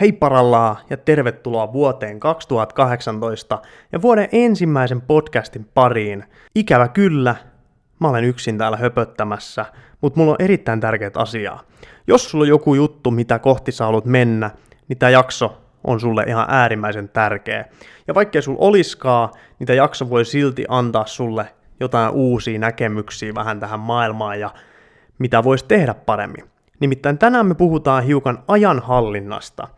Hei parallaa ja tervetuloa vuoteen 2018 ja vuoden ensimmäisen podcastin pariin. Ikävä kyllä, mä olen yksin täällä höpöttämässä, mutta mulla on erittäin tärkeät asiaa. Jos sulla on joku juttu, mitä kohti sä haluat mennä, niin tämä jakso on sulle ihan äärimmäisen tärkeä. Ja vaikkei sulla oliskaa, niin tämä jakso voi silti antaa sulle jotain uusia näkemyksiä vähän tähän maailmaan ja mitä voisi tehdä paremmin. Nimittäin tänään me puhutaan hiukan ajanhallinnasta.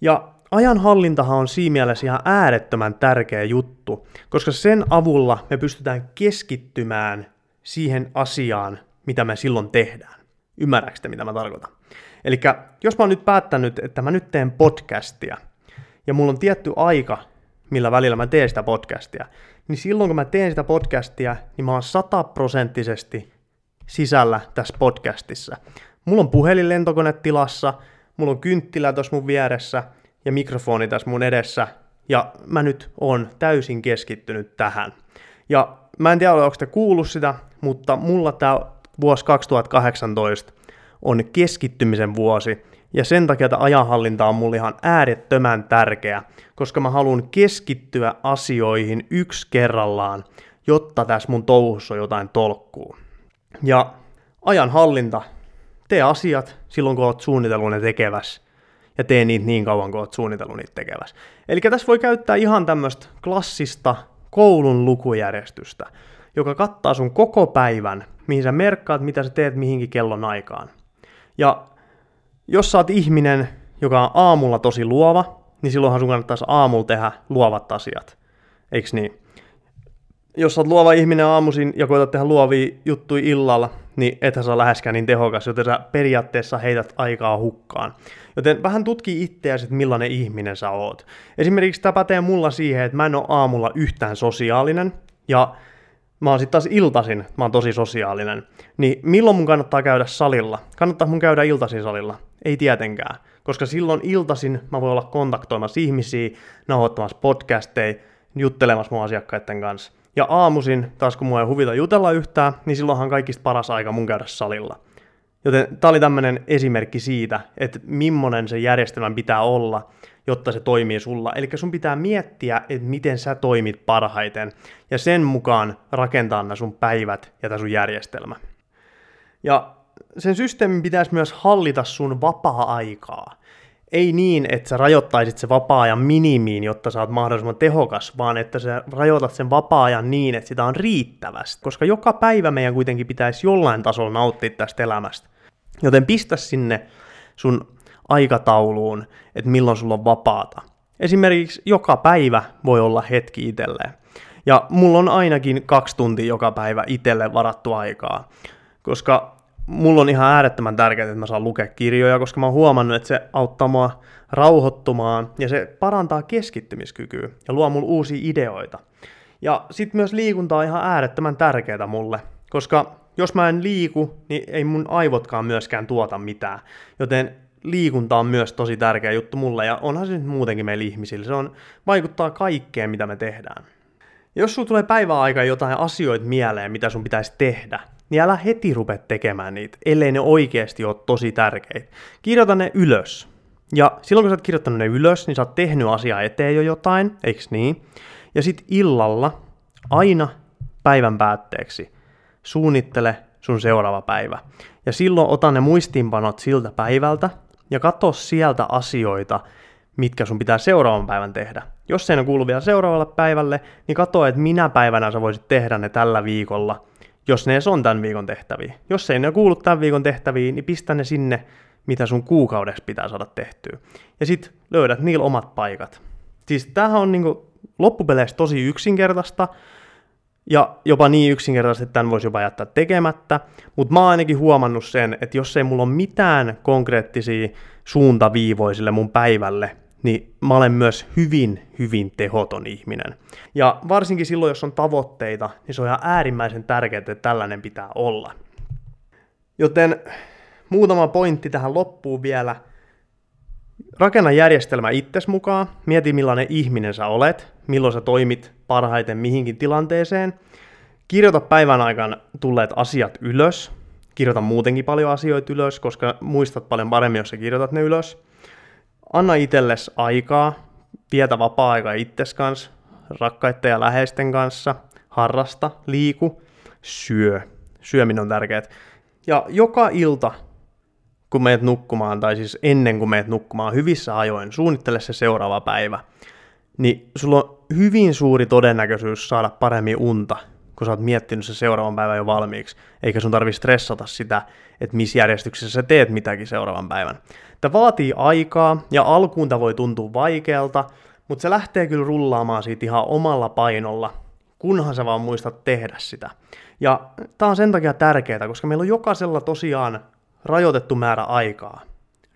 Ja ajanhallintahan on siinä mielessä ihan äärettömän tärkeä juttu, koska sen avulla me pystytään keskittymään siihen asiaan, mitä me silloin tehdään. Ymmärrätkö te, mitä mä tarkoitan? Eli jos mä oon nyt päättänyt, että mä nyt teen podcastia, ja mulla on tietty aika, millä välillä mä teen sitä podcastia, niin silloin kun mä teen sitä podcastia, niin mä oon sataprosenttisesti sisällä tässä podcastissa. Mulla on puhelin lentokonetilassa, mulla on kynttilä tuossa mun vieressä ja mikrofoni tässä mun edessä, ja mä nyt oon täysin keskittynyt tähän. Ja mä en tiedä, onko te kuullut sitä, mutta mulla tämä vuosi 2018 on keskittymisen vuosi, ja sen takia tämä ajanhallinta on mulle ihan äärettömän tärkeä, koska mä haluan keskittyä asioihin yksi kerrallaan, jotta tässä mun touhussa on jotain tolkkuu. Ja ajanhallinta, tee asiat silloin, kun oot suunnitellut ne tekeväs, ja tee niitä niin kauan, kun oot suunnitellut niitä tekeväs. Eli tässä voi käyttää ihan tämmöistä klassista koulun lukujärjestystä, joka kattaa sun koko päivän, mihin sä merkkaat, mitä sä teet mihinkin kellon aikaan. Ja jos sä oot ihminen, joka on aamulla tosi luova, niin silloinhan sun kannattaisi aamulla tehdä luovat asiat. Eiks niin? Jos oot luova ihminen aamuisin ja koetat tehdä luovia juttuja illalla, niin ethän saa läheskään niin tehokas, joten sä periaatteessa heität aikaa hukkaan. Joten vähän tutki itseäsi, että millainen ihminen sä oot. Esimerkiksi tämä pätee mulla siihen, että mä en ole aamulla yhtään sosiaalinen, ja mä oon sitten taas iltasin, mä oon tosi sosiaalinen. Niin milloin mun kannattaa käydä salilla? Kannattaa mun käydä iltasin salilla? Ei tietenkään, koska silloin iltasin mä voin olla kontaktoimassa ihmisiä, nauhoittamassa podcasteja, juttelemassa mun asiakkaiden kanssa. Ja aamuisin, taas kun mua ei huvita jutella yhtään, niin silloinhan kaikista paras aika mun käydä salilla. Joten tämä oli tämmöinen esimerkki siitä, että millainen se järjestelmän pitää olla, jotta se toimii sulla. Eli sun pitää miettiä, että miten sä toimit parhaiten, ja sen mukaan rakentaa nämä sun päivät ja tämä sun järjestelmä. Ja sen systeemin pitäisi myös hallita sun vapaa-aikaa. Ei niin, että sä rajoittaisit se vapaa-ajan minimiin, jotta sä oot mahdollisimman tehokas, vaan että sä rajoitat sen vapaa-ajan niin, että sitä on riittävästi. Koska joka päivä meidän kuitenkin pitäisi jollain tasolla nauttia tästä elämästä. Joten pistä sinne sun aikatauluun, että milloin sulla on vapaata. Esimerkiksi joka päivä voi olla hetki itselleen. Ja mulla on ainakin kaksi tuntia joka päivä itselle varattu aikaa, koska mulla on ihan äärettömän tärkeää, että mä saan lukea kirjoja, koska mä oon huomannut, että se auttaa mua rauhoittumaan ja se parantaa keskittymiskykyä ja luo mulle uusia ideoita. Ja sitten myös liikunta on ihan äärettömän tärkeää mulle, koska jos mä en liiku, niin ei mun aivotkaan myöskään tuota mitään. Joten liikunta on myös tosi tärkeä juttu mulle, ja onhan se nyt muutenkin meillä ihmisillä. Se on, vaikuttaa kaikkeen, mitä me tehdään. Jos sulla tulee päiväaika jotain asioita mieleen, mitä sun pitäisi tehdä, niin älä heti rupea tekemään niitä, ellei ne oikeasti ole tosi tärkeitä. Kirjoita ne ylös. Ja silloin kun sä oot kirjoittanut ne ylös, niin sä oot tehnyt asiaa eteen jo jotain, eiks niin? Ja sit illalla, aina päivän päätteeksi, suunnittele sun seuraava päivä. Ja silloin ota ne muistiinpanot siltä päivältä ja katso sieltä asioita, mitkä sun pitää seuraavan päivän tehdä. Jos se ei kuulu vielä seuraavalle päivälle, niin katso, että minä päivänä sä voisit tehdä ne tällä viikolla, jos ne on tämän viikon tehtäviä. Jos ei ne kuulu tämän viikon tehtäviin, niin pistä ne sinne, mitä sun kuukaudessa pitää saada tehtyä. Ja sit löydät niillä omat paikat. Siis tämähän on niinku loppupeleissä tosi yksinkertaista, ja jopa niin yksinkertaisesti, että tämän voisi jopa jättää tekemättä, mutta mä oon ainakin huomannut sen, että jos ei mulla ole mitään konkreettisia suuntaviivoja sille mun päivälle, niin mä olen myös hyvin, hyvin tehoton ihminen. Ja varsinkin silloin, jos on tavoitteita, niin se on ihan äärimmäisen tärkeää, että tällainen pitää olla. Joten muutama pointti tähän loppuun vielä – Rakenna järjestelmä itses mukaan, mieti millainen ihminen sä olet, milloin sä toimit parhaiten mihinkin tilanteeseen. Kirjoita päivän aikana tulleet asiat ylös. Kirjoita muutenkin paljon asioita ylös, koska muistat paljon paremmin, jos sä kirjoitat ne ylös. Anna itsellesi aikaa, vietä vapaa-aikaa itses kanssa, rakkaiden ja läheisten kanssa, harrasta, liiku, syö. Syöminen on tärkeää. Ja joka ilta, kun meet nukkumaan, tai siis ennen kuin meet nukkumaan hyvissä ajoin, suunnittele se seuraava päivä, niin sulla on hyvin suuri todennäköisyys saada paremmin unta, kun sä oot miettinyt se seuraavan päivän jo valmiiksi, eikä sun tarvi stressata sitä, että missä järjestyksessä sä teet mitäkin seuraavan päivän. Tämä vaatii aikaa, ja alkuun tämä voi tuntua vaikealta, mutta se lähtee kyllä rullaamaan siitä ihan omalla painolla, kunhan sä vaan muistat tehdä sitä. Ja tämä on sen takia tärkeää, koska meillä on jokaisella tosiaan rajoitettu määrä aikaa.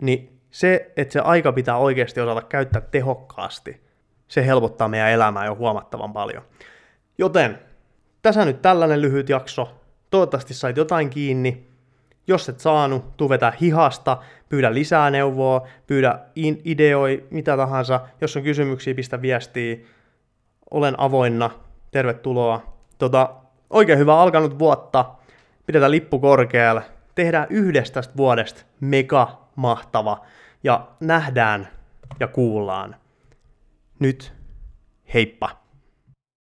Niin se, että se aika pitää oikeasti osata käyttää tehokkaasti, se helpottaa meidän elämää jo huomattavan paljon. Joten tässä nyt tällainen lyhyt jakso. Toivottavasti sait jotain kiinni. Jos et saanut, tuu vetää hihasta, pyydä lisää neuvoa, pyydä in- ideoi, mitä tahansa. Jos on kysymyksiä, pistä viestiä. Olen avoinna. Tervetuloa. Tota, oikein hyvä alkanut vuotta. Pidetään lippu korkealle. Tehdään yhdestä tästä vuodesta mega mahtava. Ja nähdään ja kuullaan. Nyt heippa!